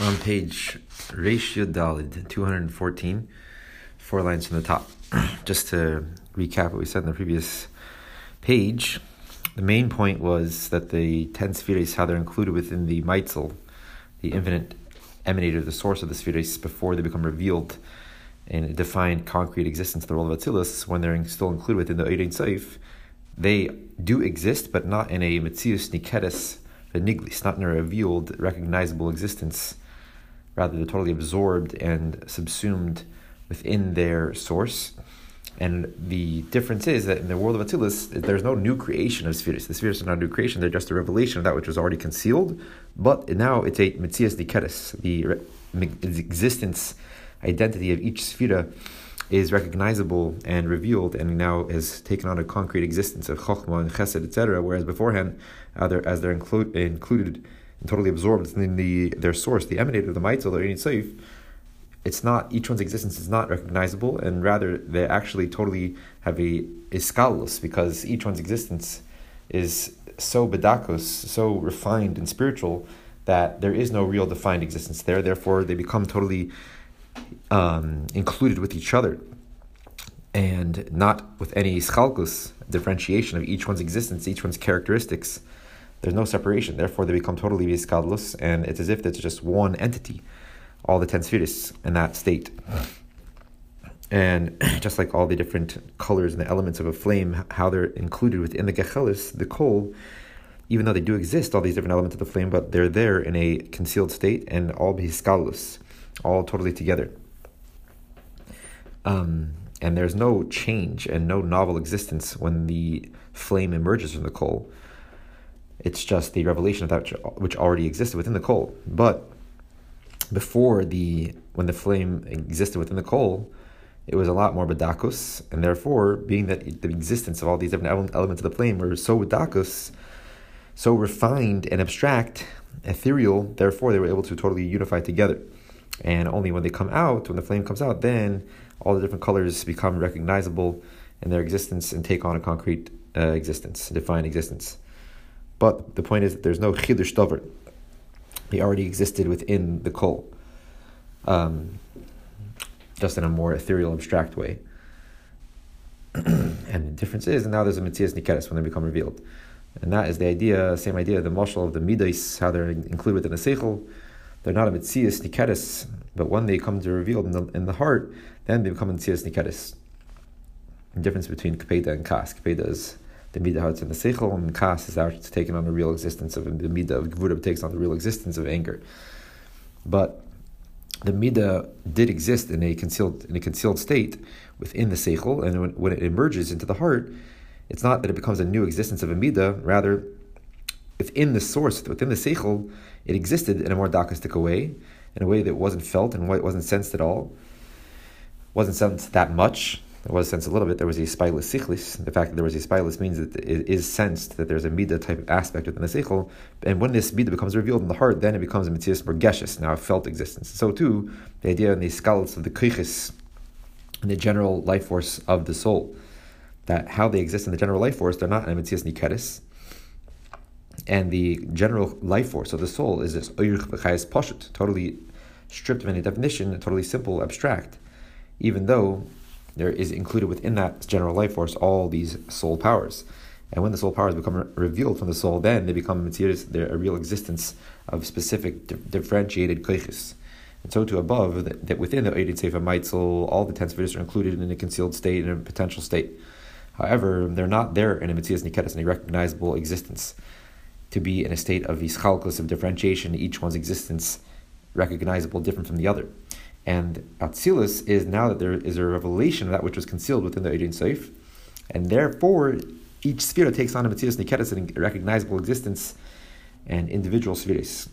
on page Ratio Dalid 214, four lines from the top. Just to recap what we said in the previous page, the main point was that the ten spheres, how they're included within the Meitzel, the infinite emanator, the source of the spheres, before they become revealed in a defined concrete existence the world of Atzilus, when they're still included within the Eirin Seif, they do exist, but not in a Metzius Niketis Niglis, not in a revealed, recognizable existence. Rather, they're totally absorbed and subsumed within their source. And the difference is that in the world of Atzilus, there's no new creation of spheres. The spheres are not a new creation; they're just a revelation of that which was already concealed. But now it's a mitzias dikeres, the existence, identity of each sphera is recognizable and revealed, and now has taken on a concrete existence of chokhmah and chesed, etc. Whereas beforehand, they're, as they're inclu- included totally absorbed in the their source, the emanator the mitzvah, the Seif, it's not each one's existence is not recognizable, and rather they actually totally have a iskalus because each one's existence is so bedakos, so refined and spiritual that there is no real defined existence there. Therefore, they become totally um, included with each other and not with any schalkus, differentiation of each one's existence, each one's characteristics. There's no separation. Therefore, they become totally viskadlus, and it's as if it's just one entity, all the ten spheres in that state. And just like all the different colors and the elements of a flame, how they're included within the gechelis, the coal, even though they do exist, all these different elements of the flame, but they're there in a concealed state and all bihiskalus, all totally together. Um, and there's no change and no novel existence when the flame emerges from the coal. It's just the revelation of that which already existed within the coal. But before the when the flame existed within the coal, it was a lot more badakus, and therefore, being that the existence of all these different elements of the flame were so badakus, so refined and abstract, ethereal, therefore they were able to totally unify together. And only when they come out, when the flame comes out, then all the different colors become recognizable in their existence and take on a concrete uh, existence, defined existence. But the point is that there's no chidush dover. They already existed within the coal, um, just in a more ethereal, abstract way. and the difference is, and now there's a mitzias nikeres when they become revealed. And that is the idea, same idea, the marshal of the midas, how they're included within the seichel. They're not a mitzias nikeres, but when they come to revealed in the, in the heart, then they become a mitzias nikeres. The difference between kapeda and kas. Kapeda is the midah it's in the seichel, and kas is actually taken on the real existence of the midah of gvura takes on the real existence of anger. But the midah did exist in a concealed in a concealed state within the seichel, and when, when it emerges into the heart, it's not that it becomes a new existence of a midah, rather, within the source, within the seichel, it existed in a more dakistic way, in a way that wasn't felt and wasn't sensed at all, wasn't sensed that much. There was sensed a little bit. There was a spilus sichlis. The fact that there was a spilus means that it is sensed that there's a midah type of aspect within the seichel. And when this midah becomes revealed in the heart, then it becomes a mitzias morgeshes, now a felt existence. So too, the idea in the skulls of the krichis, in the general life force of the soul that how they exist in the general life force, they're not an Metzias Nikeres. And the general life force of the soul is this Oyrich B'chayes Pashut, totally stripped of any definition, totally simple, abstract, even though there is included within that general life force all these soul powers. And when the soul powers become revealed from the soul, then they become Metzias, they're a real existence of specific differentiated koiches. And so to above, that, that within the Eidin Sefer Meitzel, all the ten spheres are included in a concealed state, in a potential state. However, they're not there in a Metzias Niketas, in a recognizable existence. To be in a state of ischalkus, of differentiation, each one's existence recognizable, different from the other. And Atzilus is now that there is a revelation of that which was concealed within the Eidin Seif, and therefore each sphere takes on a Metzias Niketas, in a recognizable existence, and individual spheres.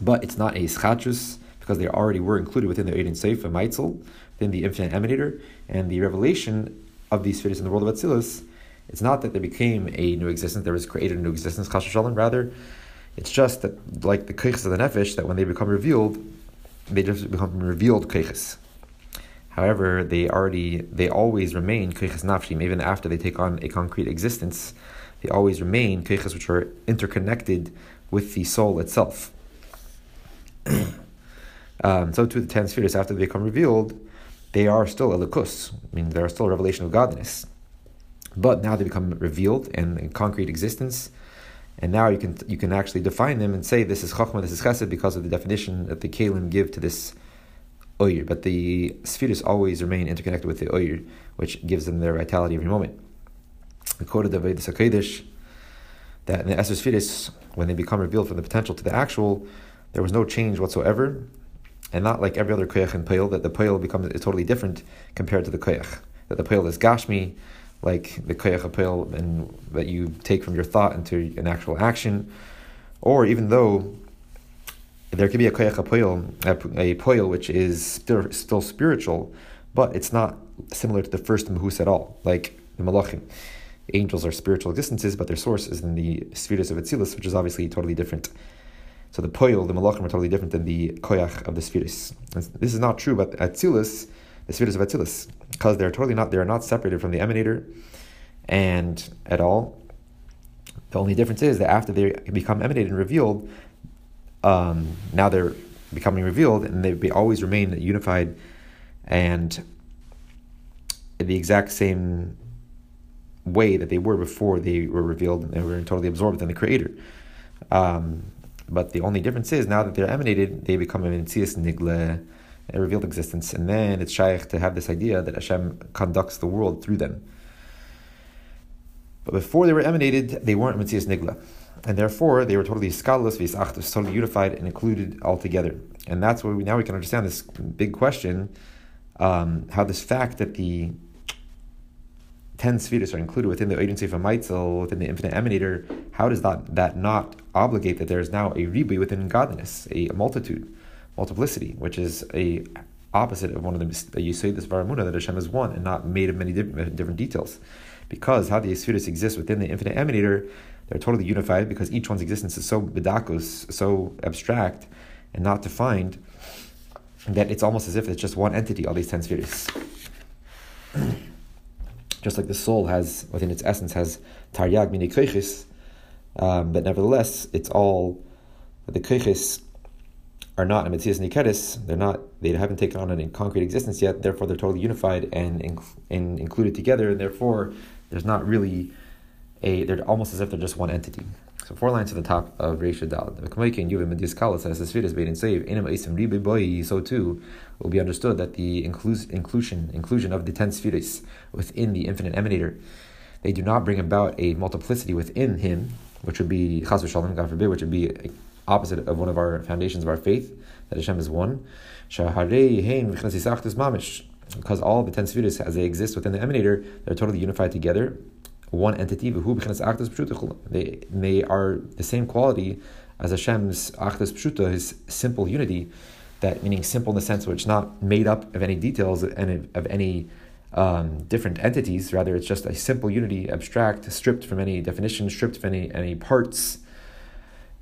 But it's not a Ischachus, because they already were included within the Eidin Seif, a Meitzel, within the infinite emanator, and the revelation of these spheres in the world of Atzilus, it's not that they became a new existence, there was created a new existence, Chas Shalom, rather, it's just that, like the Keiches of the Nefesh, that when they become revealed, they just become revealed Keiches. However, they already, they always remain Keiches Nafshim, even after they take on a concrete existence, they always remain Keiches which are interconnected with the soul itself. um, so to the ten spheres, after they become revealed, they are still elikus. I mean, they are still a revelation of godliness. But now they become revealed and in concrete existence, and now you can you can actually define them and say this is chachma, this is chesed because of the definition that the kalim give to this oyer. But the spheres always remain interconnected with the oyer, which gives them their vitality every moment. The quoted of Vedas HaKadosh that in the Esther spheres, when they become revealed from the potential to the actual, there was no change whatsoever, and not like every other koyach and Pale, that the Pale becomes is totally different compared to the koyach. That the Pale is Gashmi, like the koyach Pale, and that you take from your thought into an actual action, or even though there could be a koyach a, a poil which is still, still spiritual, but it's not similar to the first mahus at all, like the malachim. Angels are spiritual existences, but their source is in the spheres of Atzilus, which is obviously totally different. So the poil, the malachim, are totally different than the koyach of the spheres. This is not true about Atzilus, the spheres of Atzilus, because they're totally not, they are not separated from the emanator, and at all. The only difference is that after they become emanated and revealed, um, now they're becoming revealed, and they always remain unified and the exact same way that they were before they were revealed and they were totally absorbed in the Creator. Um, but the only difference is now that they're emanated, they become a Metzias Nigle, a revealed existence, and then it's shaykh to have this idea that Hashem conducts the world through them. But before they were emanated, they weren't Metzias Nigla. And therefore, they were totally scaleless, visachtus, totally unified and included altogether. And that's where we now we can understand this big question: um, how this fact that the ten spheres are included within the agency of a Meitzel, within the infinite emanator, how does that, that not obligate that there is now a ribi within godliness, a, multitude, multiplicity, which is a opposite of one of the you say this varamuna that Hashem is one and not made of many different, details. Because how the spheres exist within the infinite emanator, they're totally unified because each one's existence is so bedakos, so abstract and not defined, that it's almost as if it's just one entity, all these ten spheres. just like the soul has within its essence has taryag mini um, but nevertheless it's all the keichis are not ametzias nikeris. They're not. They haven't taken on any concrete existence yet. Therefore, they're totally unified and and included together. And therefore, there's not really a. They're almost as if they're just one entity. So four lines to the top of Reisha Dal. The Kamaiki Yuvim and Diskala says the sphere is made and save. Inim Isim Ribe Boy. So too will be understood that the inclus- inclusion inclusion of the ten spheres within the infinite emanator, they do not bring about a multiplicity within him, which would be Chaz Shalom, God forbid, which would be opposite of one of our foundations of our faith, that Hashem is one. Because all the ten spheres, as they exist within the emanator, they're totally unified together one entity. They they are the same quality as Hashem's achdus pshuta, His simple unity. That meaning simple in the sense which not made up of any details and of any um, different entities. Rather, it's just a simple unity, abstract, stripped from any definition, stripped from any any parts.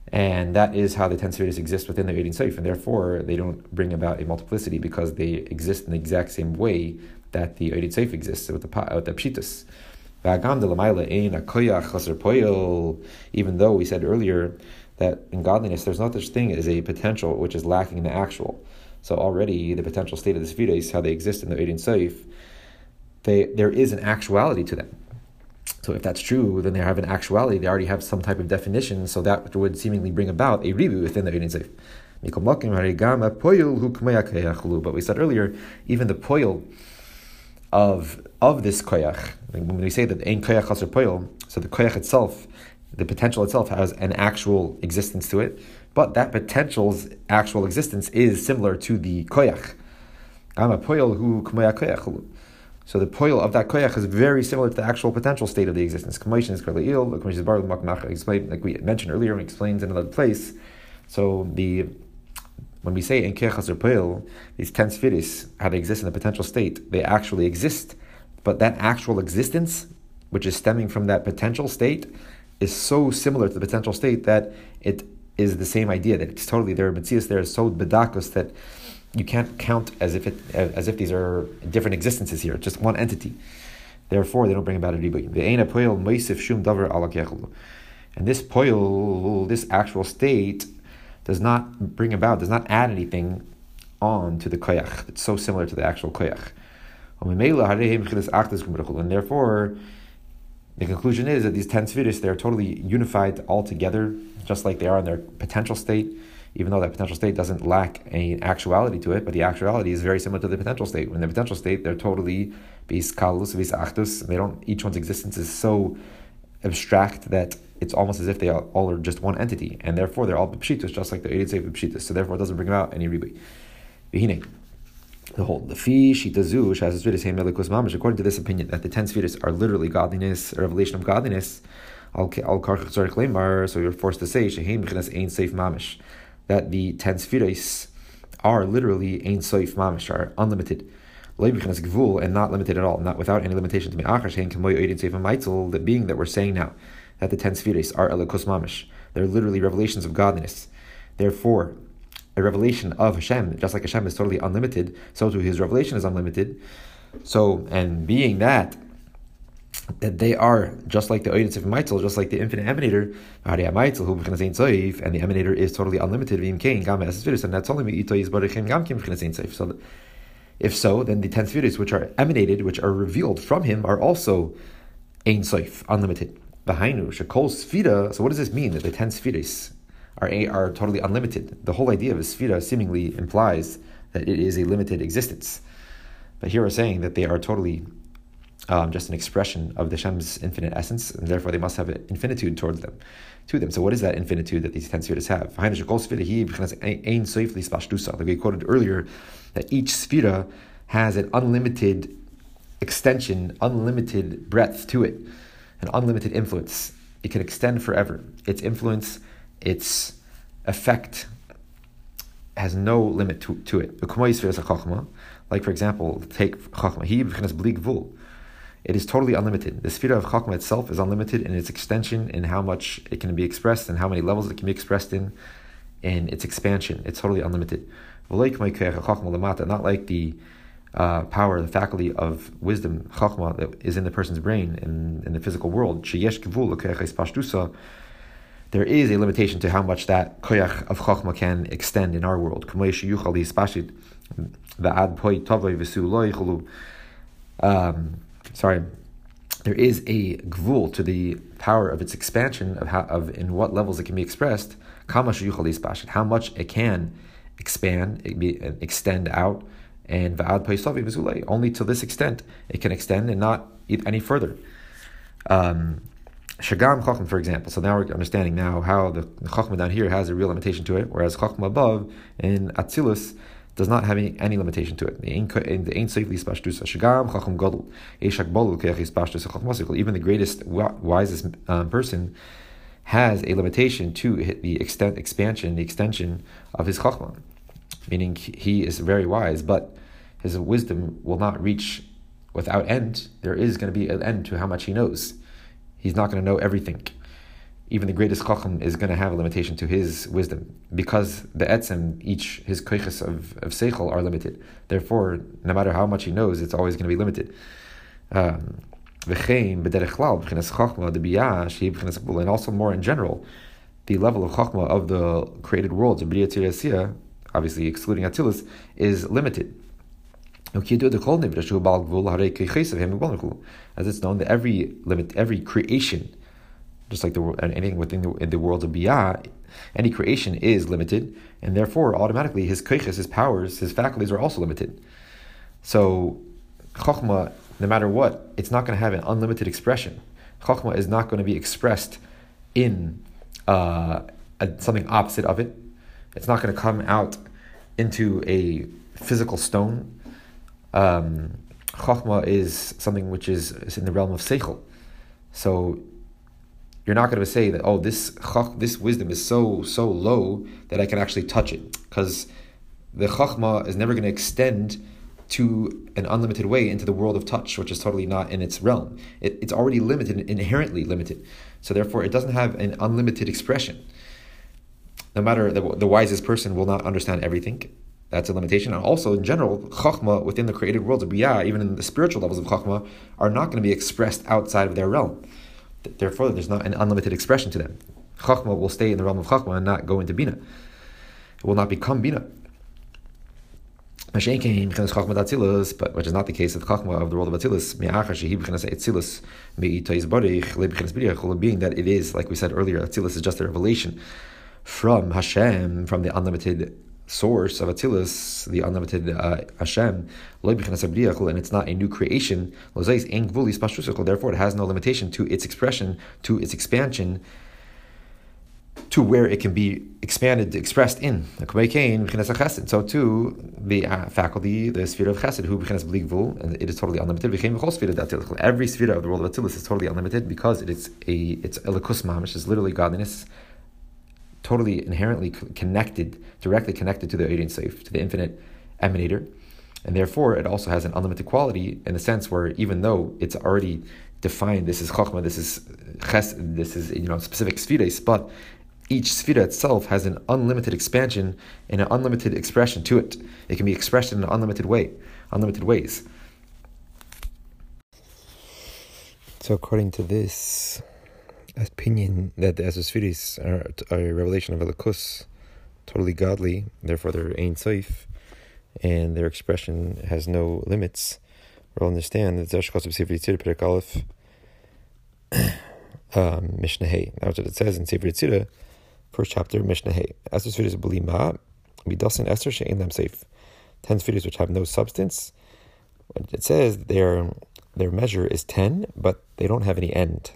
And that is how the ten spheres exist within the Eidim Seif, and therefore they don't bring about a multiplicity because they exist in the exact same way that the Eidim Seif exists with the with the Pshitas. Even though we said earlier that in godliness there's no such thing as a potential which is lacking in the actual. So already the potential state of the Sfides, how they exist in the Eidim Seif, they, there is an actuality to them. So if that's true, then they have an actuality. They already have some type of definition. So that would seemingly bring about a ribu within the Seif. But we said earlier, even the poil of of this koyach. When we say that ein koyach chaser poil, so the koyach itself, the potential itself has an actual existence to it, but that potential's actual existence is similar to the koyach. So the poil of that koyach is very similar to the actual potential state of the existence. Kommation is makmach explained, like we mentioned earlier, and explains in another place. So the when we say in or these ten spheres, how they exist in the potential state, they actually exist. But that actual existence, which is stemming from that potential state, is so similar to the potential state that it is the same idea that it's totally there. Metzias there is so bedakos that you can't count as if it as if these are different existences here, just one entity. Therefore, they don't bring about a ribui. And this poil, this actual state, does not bring about, does not add anything on to the koyach. It's so similar to the actual koyach. And therefore, the conclusion is that these ten spheres, they are totally unified all together, just like they are in their potential state, even though that potential state doesn't lack any actuality to it, but the actuality is very similar to the potential state. In the potential state, they're totally bis kalus, bis achdus, they don't, each one's existence is so abstract that it's almost as if they all are just one entity, and therefore they're all pshitus, just like the Eretz pshitus. So therefore, it doesn't bring about any ribi. The whole the fi shita zu shas melikus mamish. According to this opinion, that the ten spheres are literally godliness, a revelation of godliness. Al karch So you're forced to say shehem b'chinas ein safe mamish, that the ten are literally ein seif mamish, are unlimited and not limited at all, not without any limitation to me. The being that we're saying now, that the ten are elikus mamish. They're literally revelations of godliness. Therefore, a revelation of Hashem, just like Hashem is totally unlimited, so too his revelation is unlimited. So, and being that, that they are just like the Oidin of Meitzel, just like the infinite emanator, and the emanator is totally unlimited, and that's only so if so, then the ten spheres which are emanated, which are revealed from him, are also Ein Soif, unlimited. Behainu, Shekol Sfira. So what does this mean that the ten spheres are, are totally unlimited? The whole idea of a sfira seemingly implies that it is a limited existence. But here we're saying that they are totally um, just an expression of the Shem's infinite essence, and therefore they must have an infinitude towards them, to them. So what is that infinitude that these ten spheres have? Like we quoted earlier, that each sphera has an unlimited extension, unlimited breadth to it, an unlimited influence. It can extend forever. Its influence, its effect has no limit to, to it. Like, for example, take Chachma. It is totally unlimited. The sphere of Chachma itself is unlimited in its extension, in how much it can be expressed, and how many levels it can be expressed in, in its expansion. It's totally unlimited. Not like the uh, power, the faculty of wisdom, chachma, that is in the person's brain in, in the physical world. There is a limitation to how much that koyach of chachma can extend in our world. Um, sorry, there is a gvul to the power of its expansion of how of in what levels it can be expressed. How much it can expand, it be, extend out, and va'ad paisavi. Only to this extent it can extend and not any further. Um, Shagam Chacham, for example. So now we're understanding now how the Chachma down here has a real limitation to it, whereas Chachma above in Atzilus does not have any, any limitation to it. Even the greatest wisest um, person has a limitation to the extent expansion, the extension of his chachma, meaning he is very wise, but his wisdom will not reach without end. There is going to be an end to how much he knows. He's not going to know everything. Even the greatest chacham is going to have a limitation to his wisdom because the etzem, each his koiches of, of seichel are limited. Therefore, no matter how much he knows, it's always going to be limited. Um, and also more in general, the level of chachma of the created worlds, obviously excluding Atzilus, is limited. As it's known that every limit, every creation, just like the anything within the, the world of Biyah, any creation is limited, and therefore automatically his keiches, his powers, his faculties are also limited. So, chachma no matter what, it's not going to have an unlimited expression. Chachma is not going to be expressed in uh, a, something opposite of it. It's not going to come out into a physical stone. Um, Chachma is something which is, is in the realm of seichel. So you're not going to say that oh this this wisdom is so so low that I can actually touch it because the chachma is never going to extend to an unlimited way into the world of touch, which is totally not in its realm. It, it's already limited, inherently limited. So therefore, it doesn't have an unlimited expression. No matter the, the wisest person will not understand everything. That's a limitation. And also, in general, chachma within the created world of biyah, even in the spiritual levels of chachma, are not going to be expressed outside of their realm. Therefore, there's not an unlimited expression to them. Chachma will stay in the realm of chachma and not go into bina. it will not become bina. But which is not the case of Chachma of the world of Atzilus, being that it is, like we said earlier, Atzilus is just a revelation from Hashem, from the unlimited source of Atzilus, the unlimited uh, Hashem, and it's not a new creation. Therefore, it has no limitation to its expression, to its expansion, to where it can be expanded, expressed in. So too, the uh, faculty, the sphere of chesed, who and it is totally unlimited. Every sphere of the world of Atzilus is totally unlimited because it is a it's elikus mamish, is literally godliness totally inherently connected, directly connected to the Ein Sof, to the infinite emanator, and therefore it also has an unlimited quality in the sense where even though it's already defined, this is chokmah, this is ches, this is you know specific spheres, but each sphera itself has an unlimited expansion and an unlimited expression to it. It can be expressed in an unlimited way, unlimited ways. So according to this, opinion that the Esosfiris are, a revelation of Elikus, totally godly, therefore they're Ein Soif, and their expression has no limits. We'll understand that Zeshkos of Sifri Tzir Perek Aleph um, Mishnah Hey. That's what it says in Sifri Tzira, first chapter, Mishnah Hey. Esosfiris Belima, Midasin Esther She'en Lam Seif. Ten spheres which have no substance. It says their their measure is ten, but they don't have any end.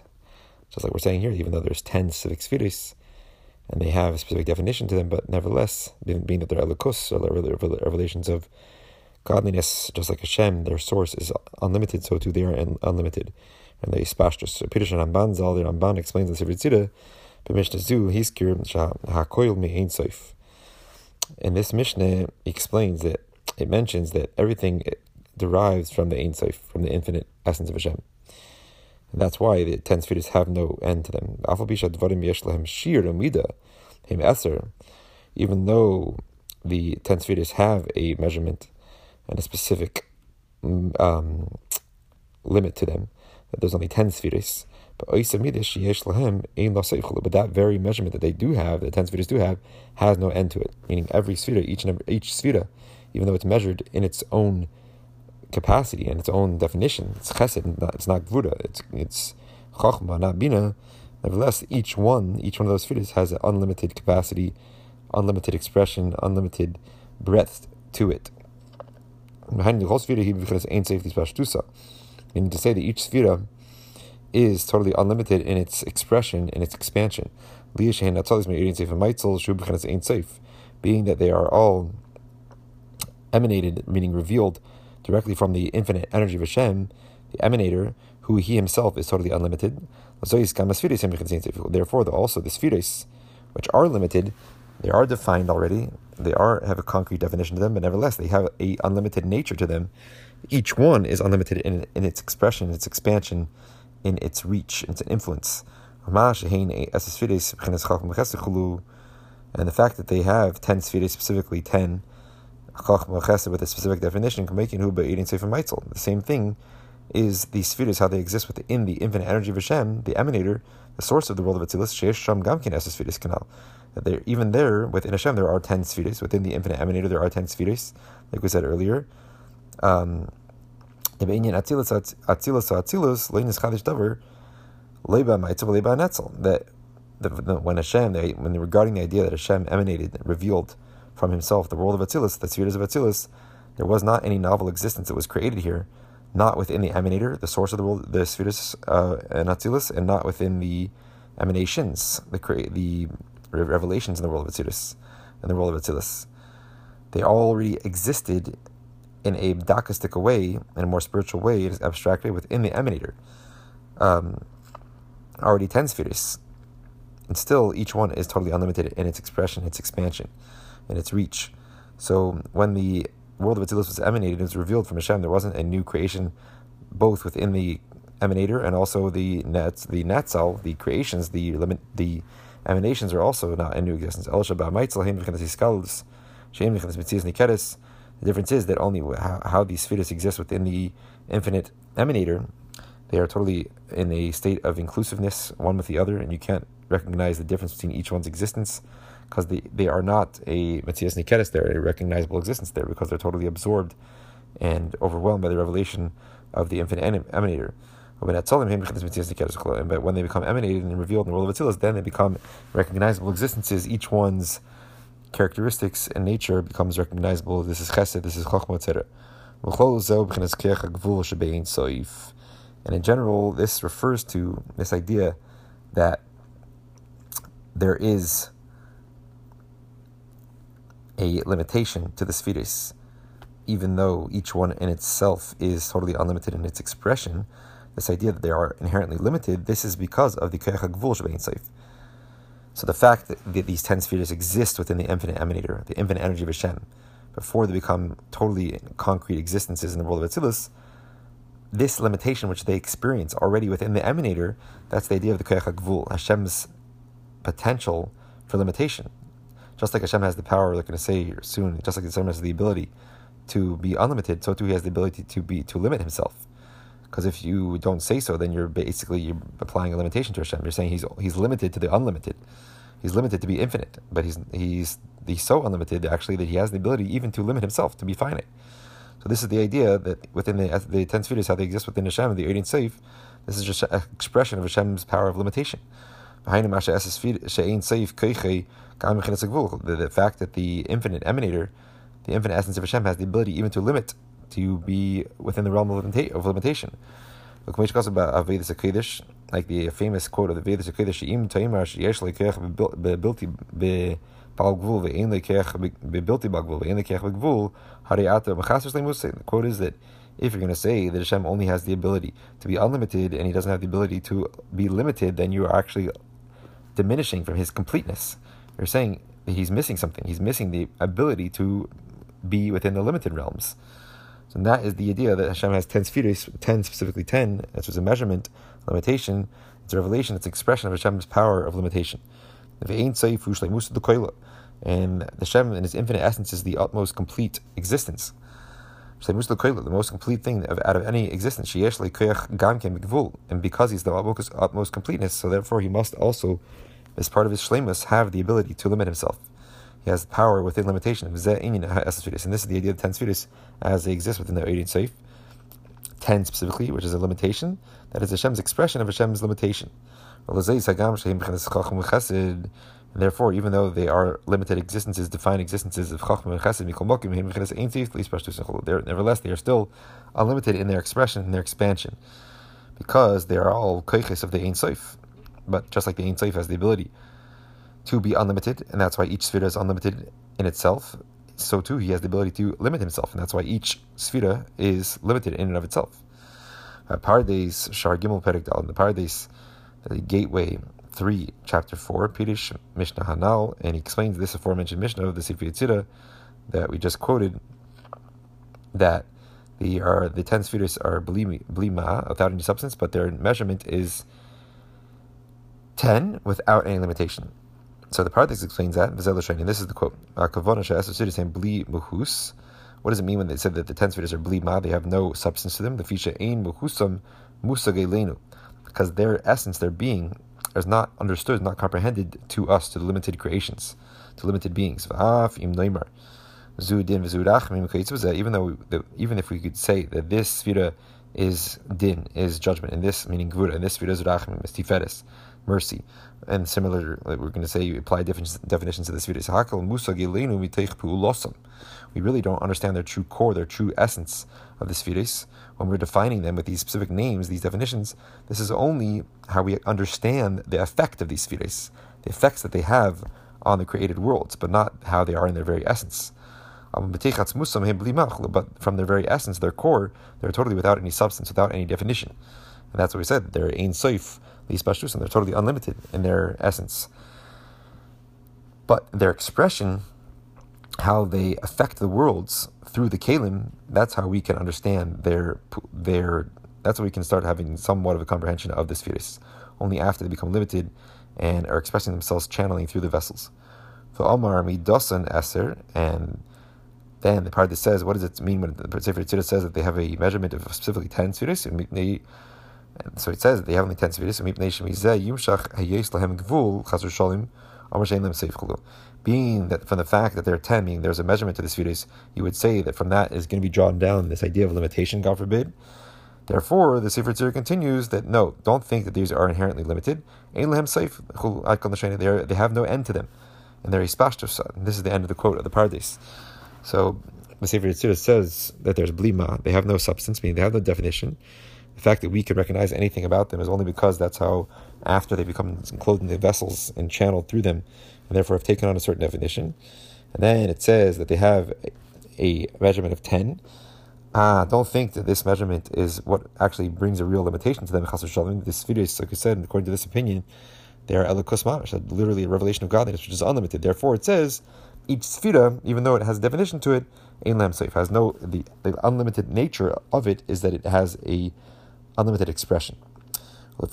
Just like we're saying here, even though there's 10 civic spheres, and they have a specific definition to them, but nevertheless, being that they're elikus, or revelations of godliness, just like Hashem, their source is unlimited, so too they are unlimited. And they spashtus. So Ramban Zal, the Ramban explains in Sefer Tzira, but Mishnah Zu, he's hakoil. In this Mishnah, he explains that it mentions that everything derives from the Ein Sof, from the infinite essence of Hashem. And that's why the ten spheres have no end to them. Even though the ten spheres have a measurement and a specific mm, um, limit to them, that there's only ten spheres. But but that very measurement that they do have, the ten spheres do have, has no end to it. Meaning every sphere, each and every, each sphere, even though it's measured in its own capacity and its own definition. It's chesed, it's not gvura. It's it's chachma, not bina. Nevertheless, each one, each one of those spheres has an unlimited capacity, unlimited expression, unlimited breadth to it. Meaning to say that each sphere is totally unlimited in its expression, in its expansion. Being that they are all emanated, meaning revealed directly from the infinite energy of Hashem, the emanator, who he himself is totally unlimited. Therefore, also the spheres, which are limited, they are defined already. They are have a concrete definition to them, but nevertheless, they have a unlimited nature to them. Each one is unlimited in, in its expression, its expansion, in its reach, in its influence. And the fact that they have ten spheres, specifically ten with a specific definition, the same thing is the spheres, how they exist within the infinite energy of Hashem, the emanator, the source of the world of Atzilus, Sheish Sham Gamkin Esespheres Canal. There, even there, within Hashem, there are 10 spheres. Within the infinite emanator, there are 10 spheres, like we said earlier. Um, that the, the, when Hashem, they, when regarding the idea that Hashem emanated, revealed from himself, the world of Atzilus, the spheres of Atzilus, there was not any novel existence that was created here, not within the emanator, the source of the world, the spheres uh, and Atzilus, and not within the emanations, the the revelations in the world of Atzilus, in the world of Atzilus. They already existed in a dakistic way, in a more spiritual way, it is abstractly within the emanator. Um, already ten spheres. And still, each one is totally unlimited in its expression, its expansion in its reach. So when the world of Atzilus was emanated, it was revealed from Hashem. There wasn't a new creation, both within the emanator and also the nets, the netzal, the creations, the limit, the emanations are also not in new existence. The difference is that only how, these spheres exist within the infinite emanator, they are totally in a state of inclusiveness, one with the other, and you can't recognize the difference between each one's existence because they, they are not a Metzias Niketis, they're a recognizable existence there because they're totally absorbed and overwhelmed by the revelation of the infinite emanator. But when they become emanated and revealed in the world of Atzilus, then they become recognizable existences. Each one's characteristics and nature becomes recognizable. This is chesed, this is chokhmah, etc. And in general, this refers to this idea that there is a limitation to the spheres, even though each one in itself is totally unlimited in its expression. This idea that they are inherently limited, this is because of the Keach HaGvul Seif. So the fact that these ten spheres exist within the infinite emanator, the infinite energy of Hashem, before they become totally concrete existences in the world of Atzilus, this limitation which they experience already within the emanator, that's the idea of the Keach HaGvul, Hashem's potential for limitation. Just like Hashem has the power, we're going to say soon, just like Hashem has the ability to be unlimited, so too he has the ability to be to limit himself. Because if you don't say so, then you're basically you're applying a limitation to Hashem. You're saying he's he's limited to the unlimited. He's limited to be infinite, but he's he's he's so unlimited actually that he has the ability even to limit himself to be finite. So this is the idea that within the the ten spheres, how they exist within Hashem, the Eirin Seif, this is just an expression of Hashem's power of limitation. The, the fact that the infinite emanator, the infinite essence of Hashem, has the ability even to limit to be within the realm of, limita- of limitation. Like the famous quote of the Vedas HaKodesh. The quote is that if you're going to say that Hashem only has the ability to be unlimited and He doesn't have the ability to be limited, then you are actually diminishing from His completeness. You're saying He's missing something. He's missing the ability to be within the limited realms. So that is the idea that Hashem has ten spheres, ten specifically ten, which is a measurement, limitation. It's a revelation, it's an expression of Hashem's power of limitation. And the Hashem in his infinite essence is the utmost complete existence. The most complete thing out of any existence. And because he's the utmost completeness, so therefore he must also, as part of his shlemus, have the ability to limit himself. He has power within limitation. And this is the idea of ten spheres as they exist within the Eirin Seif. Ten specifically, which is a limitation, that is Hashem's expression of Hashem's limitation. And therefore, even though they are limited existences, defined existences of Chachma and Chesed, nevertheless, they are still unlimited in their expression, in their expansion, because they are all koiches of the Ein Sof. But just like the Ein Sof has the ability to be unlimited, and that's why each sphere is unlimited in itself. So too, he has the ability to limit himself, and that's why each sphere is limited in and of itself. Uh, Pardes Shar Gimel Perek Dal, the Pardes, the Gateway three, chapter four, Pirish Mishnah Hanal, and he explains this aforementioned Mishnah of the Sefer Yetzirah that we just quoted, that the are the ten spheres are blima without any substance, but their measurement is ten without any limitation. So the Pardes explains that. This is the quote. What does it mean when they said that the ten spheres are bli ma? They have no substance to them. The fisha ein muhusam musagelenu, because their essence, their being, is not understood, not comprehended to us, to the limited creations, to limited beings. Even though, we, even if we could say that this sphera is din, is judgment, and this meaning gvura, and this sphera is rachmim, is tiferes, mercy. And similar, like we're going to say, you apply definitions, of this video. We really don't understand their true core, their true essence of the spheres. When we're defining them with these specific names, these definitions, this is only how we understand the effect of these spheres, the effects that they have on the created worlds, but not how they are in their very essence. Um, but from their very essence, their core, they're totally without any substance, without any definition. And that's what we said. They're ein soif, pashtusim. They're totally unlimited in their essence. But their expression, how they affect the worlds through the kalim, that's how we can understand their their. That's how we can start having somewhat of a comprehension of the spheres. Only after they become limited and are expressing themselves channeling through the vessels. For Omar midosan eser, and then the part that says, what does it mean when the Sefer Yetzirah says that they have a measurement of specifically ten spheres? And so it says that they have only ten sefiris. being that from the fact that they're 10, meaning there's a measurement to the sfiris, you would say that from that is going to be drawn down this idea of limitation, God forbid. Therefore, the Sefer Tzir continues that no, don't think that these are inherently limited. They have no end to them. And they're ispashtos. This is the end of the quote of the Pardes. So the Sefer Tzir says that there's blima, they have no substance, meaning they have no definition. The fact that we can recognize anything about them is only because that's how, after they become clothed in the vessels and channeled through them, and therefore have taken on a certain definition. And then it says that they have a measurement of 10 ah, don't think that this measurement is what actually brings a real limitation to them. This video is, like I said, according to this opinion, they are elikus literally a revelation of godliness, which is unlimited. Therefore, it says each sfira, even though it has a definition to it, ein lam safe has no the, the unlimited nature of it is that it has a unlimited expression. So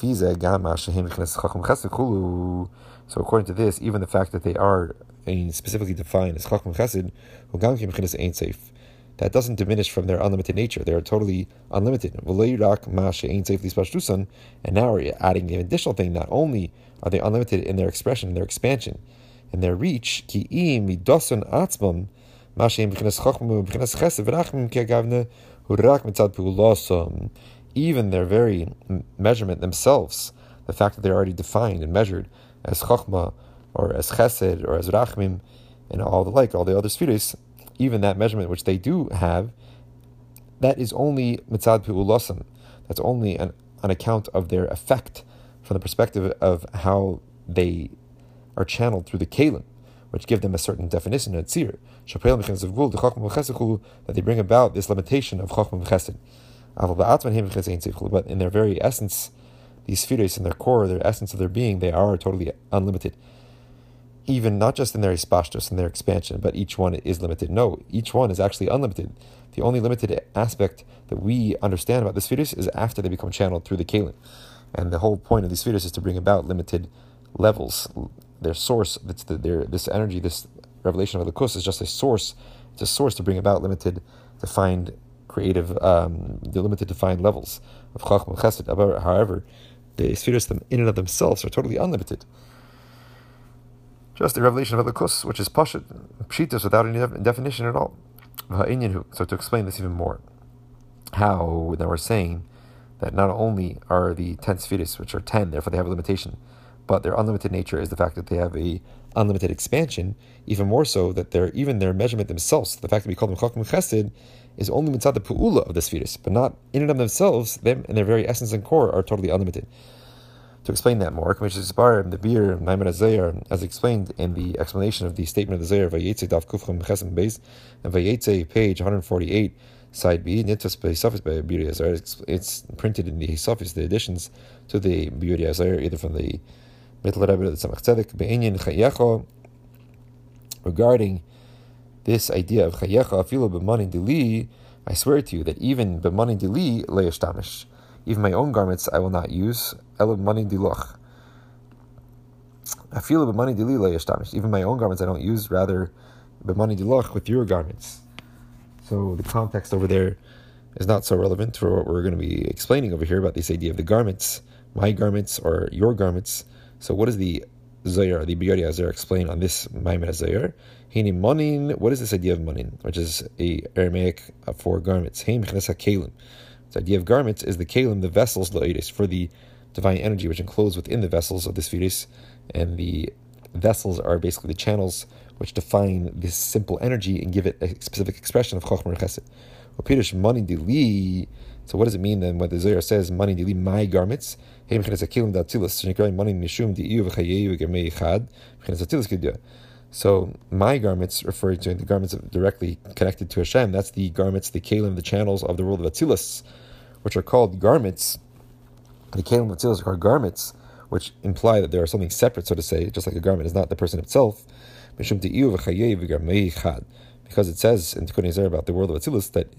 according to this, even the fact that they are specifically defined as chacham chesed, ain't safe that doesn't diminish from their unlimited nature. They are totally unlimited. And now we're adding an additional thing. Not only are they unlimited in their expression, their expansion, in their reach, even their very measurement themselves, the fact that they're already defined and measured as chachma or as chesed or as rachmim and all the like, all the other spheres, even that measurement which they do have, that is only mitzad pi'ulosim. That's only an, account of their effect from the perspective of how they are channeled through the kalim, which give them a certain definition of tzir. That they bring about this limitation of chachma chesed. But in their very essence, these spheres in their core, their essence of their being, they are totally unlimited even not just in their ispashtos and their expansion, but each one is limited. No, each one is actually unlimited. The only limited aspect that we understand about the spheres is after they become channeled through the kalim. And the whole point of these spheres is to bring about limited levels. Their source, that's the, their, this energy, this revelation of the kus is just a source. It's a source to bring about limited, defined, creative, um, the limited defined levels of chacham chesed. However, the spheres in and of themselves are totally unlimited just the revelation of Elikus, which is Pashit, Pshitas, without any definition at all. So to explain this even more, how now we're saying that not only are the ten spheres, which are ten, therefore they have a limitation, but their unlimited nature is the fact that they have a unlimited expansion. Even more so that their even their measurement themselves, the fact that we call them chacham chesed, is only mitzvah the pu'ula of the spheres, but not in and of themselves. Them and their very essence and core are totally unlimited. To explain that more, Commission is bar in the beer Maimon Azayar, as explained in the explanation of the statement of the Zohar, Vayetze Daf Kufchem Chesem Beis, and Vayetze, page 148, side B, Nitfas Beisafis by Beauty Azayar. It's printed in the Hisafis, the additions to the Beauty Azayar, either from the Mittel Rebbe, the Tzemach Tzedek, Be'inyan Chayecho, regarding this idea of Chayecha, Afilo B'manin Dili, I swear to you that even B'manin Dili, Le'eshtamish, even my own garments I will not use. money diloch. I feel money dilila yashtamish. Even my own garments I don't use. Rather, money diloch with your garments. So the context over there is not so relevant for what we're going to be explaining over here about this idea of the garments, my garments or your garments. So what is the Zohar, the Biyari Azar explain on this Maimon Zohar? Hini manin, what is this idea of manin, which is a Aramaic uh, for garments? Hein kalim. The idea of garments is the kalim, the vessels, loidis, for the divine energy which enclose within the vessels of this spheres, and the vessels are basically the channels which define this simple energy and give it a specific expression of chokhmah chesed. money dili. So what does it mean then when the Zohar says money dili my garments? So my garments refer to the garments directly connected to Hashem. That's the garments, the kalim, the channels of the world of Atzilus which are called garments, the Kalim Latzilas are called garments, which imply that there are something separate, so to say, just like a garment is not the person itself. Because it says in Tikkun about the world of Atzilus that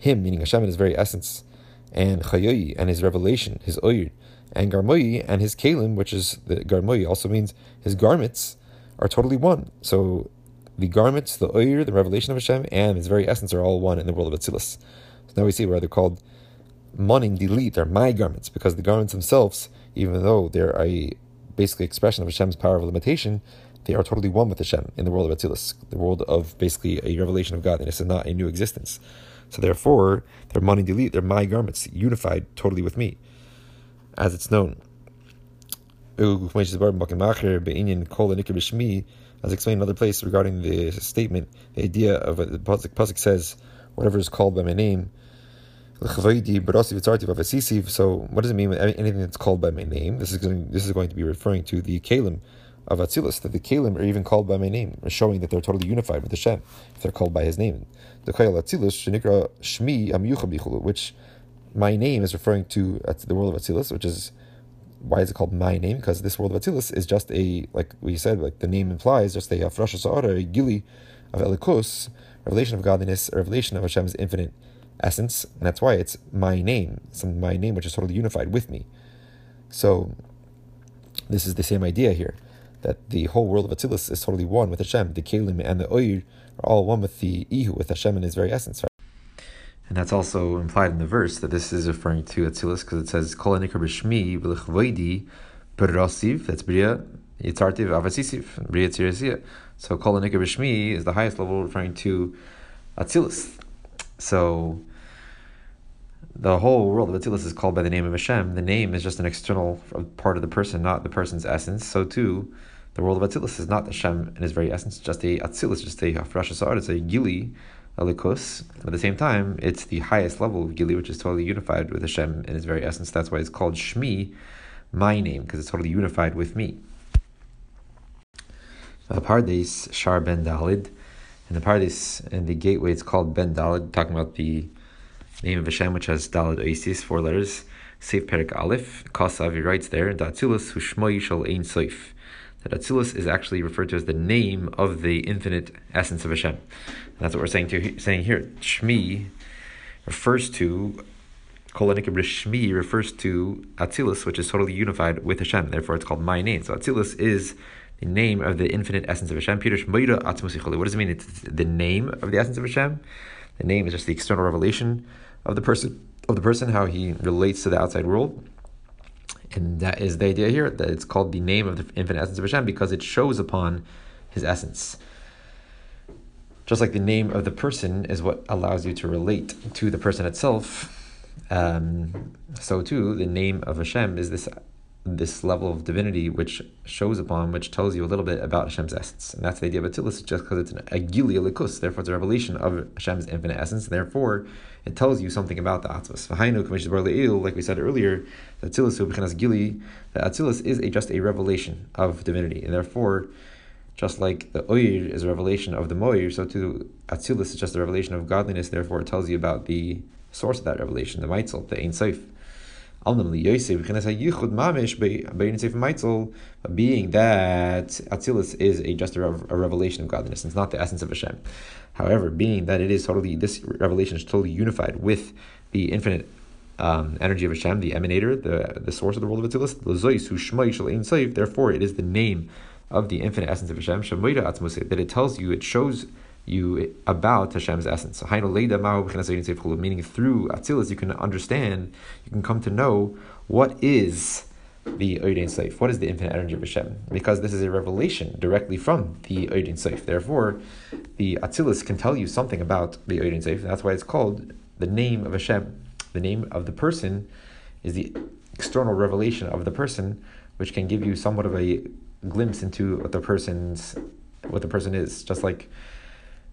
him, meaning Hashem in his very essence, and Chayoyi and his revelation, his Oyr, and Garmoyi and his Kalim, which is the Garmoyi, also means his garments, are totally one. So the garments, the Oyr, the revelation of Hashem, and his very essence are all one in the world of Atzilus. So now we see where they're called monin delete are my garments because the garments themselves, even though they're a basically expression of Hashem's power of limitation, they are totally one with Hashem in the world of Atzilus, the world of basically a revelation of God, and it's not a new existence. So therefore, they're money delete, they're my garments, unified totally with me, as it's known. As explained in another place regarding the statement, the idea of the pasuk says, "Whatever is called by my name." So, what does it mean anything that's called by my name? This is going, this is going to be referring to the kalim of Atzilus, that the kalim are even called by my name, showing that they're totally unified with Hashem if they're called by His name. The Kayal Atzilus shenikra shmi which my name is referring to the world of Atzilus, which is why is it called my name? Because this world of Atzilus is just a, like we said, like the name implies, just a Afrasha Sa'ara, a gili of Elikos, revelation of godliness, a revelation of Hashem's infinite essence, and that's why it's my name, it's my name which is totally unified with me. So, this is the same idea here, that the whole world of Atzilus is totally one with Hashem. The Kalim and the Oir are all one with the Ihu, with Hashem in his very essence. Right? And that's also implied in the verse that this is referring to Atzilus because it says Kol B'Shmi B'Lechvoidi Berosiv. That's Bria Yitzartiv Avasisiv Bria Tzirasiyah. So Kol B'Shmi is the highest level referring to Atzilus. So the whole world of Atzilus is called by the name of Hashem. The name is just an external part of the person, not the person's essence. So too, the world of Atzilus is not Hashem in his very essence, just a Atzilus, just a Hafrasha Sa'ar, it's a Gili Alikus. At the same time, it's the highest level of Gili, which is totally unified with Hashem in its very essence. That's why it's called Shmi, my name, because it's totally unified with me. Uh, Pardes Shar Ben Dalid. In the Pardes, in the gateway, it's called Ben Dalid, talking about the name of Hashem, which has Dalid Oasis, four letters. Seif Perik Aleph. Kasav, he writes there, Datzilus Hushmoy Shal Ein Soif that Atzilus is actually referred to as the name of the infinite essence of Hashem. And that's what we're saying to saying here. Shmi refers to Shmi refers to Atzilus, which is totally unified with Hashem. Therefore, it's called my name. So Atzilus is the name of the infinite essence of Hashem. What does it mean? It's the name of the essence of Hashem. The name is just the external revelation of the person of the person, how he relates to the outside world. And that is the idea here, that it's called the name of the infinite essence of Hashem because it shows upon his essence. Just like the name of the person is what allows you to relate to the person itself, um, so too the name of Hashem is this this level of divinity which shows upon, which tells you a little bit about Hashem's essence. And that's the idea of Atzilus, just because it's an Agili Likus, therefore it's a revelation of Hashem's infinite essence, therefore it tells you something about the Atzvas. Like we said earlier, Atzilus Gili, the Atzilus is a, just a revelation of divinity, and therefore, just like the Oyer is a revelation of the Moir, so too Atzilus is just a revelation of godliness, therefore it tells you about the source of that revelation, the Maitzel, the Ein Seif being that Atzilus is a just a, a, revelation of godliness, it's not the essence of Hashem. However, being that it is totally this revelation is totally unified with the infinite um, energy of Hashem, the emanator, the the source of the world of Atzilus, therefore it is the name of the infinite essence of Hashem, that it tells you, it shows you about Hashem's essence. So meaning through Atzilus, you can understand, you can come to know what is the Oidein Seif, what is the infinite energy of Hashem, because this is a revelation directly from the Oidein Seif. Therefore, the Atzilus can tell you something about the Oidein Seif, that's why it's called the name of Hashem. The name of the person is the external revelation of the person, which can give you somewhat of a glimpse into what the person's what the person is. Just like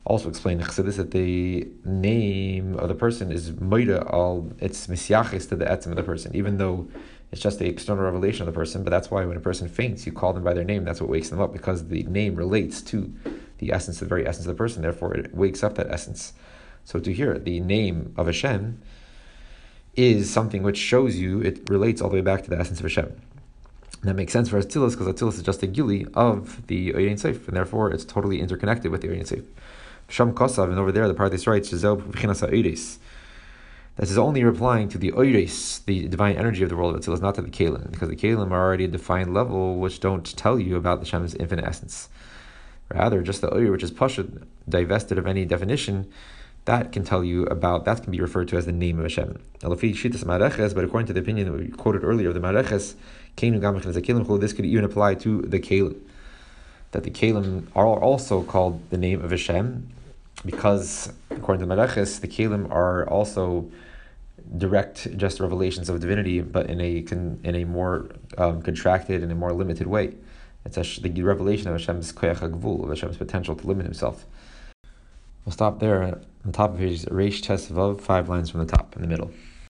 also explain explained Chassidus that the name of the person is Moida al it's Misyachis to the etzim of the person, even though it's just the external revelation of the person. But that's why when a person faints, you call them by their name. That's what wakes them up because the name relates to the essence, the very essence of the person. Therefore, it wakes up that essence. So to hear the name of Hashem is something which shows you it relates all the way back to the essence of Hashem. that makes sense for Atzilus because Atzilus is just a gili of the Oyein Seif, and therefore it's totally interconnected with the Oyein Seif. Sham Kosav, and over there the Pardes writes, This is only replying to the Oiris, the divine energy of the world of Atzilus, not to the Kalim, because the Kalim are already a defined level which don't tell you about the Shem's infinite essence. Rather, just the Oir, which is Pashut, divested of any definition, that can tell you about, that can be referred to as the name of Hashem. But according to the opinion that we quoted earlier the Mareches, this could even apply to the Kalim. that the Kalim are also called the name of Hashem because, according to Melechis, the Kalim are also direct, just revelations of divinity, but in a in a more um, contracted and a more limited way. It's a, the revelation of Hashem's koyach of Hashem's potential to limit Himself. We'll stop there. On the top of page Reish Tes Vav, five lines from the top in the middle.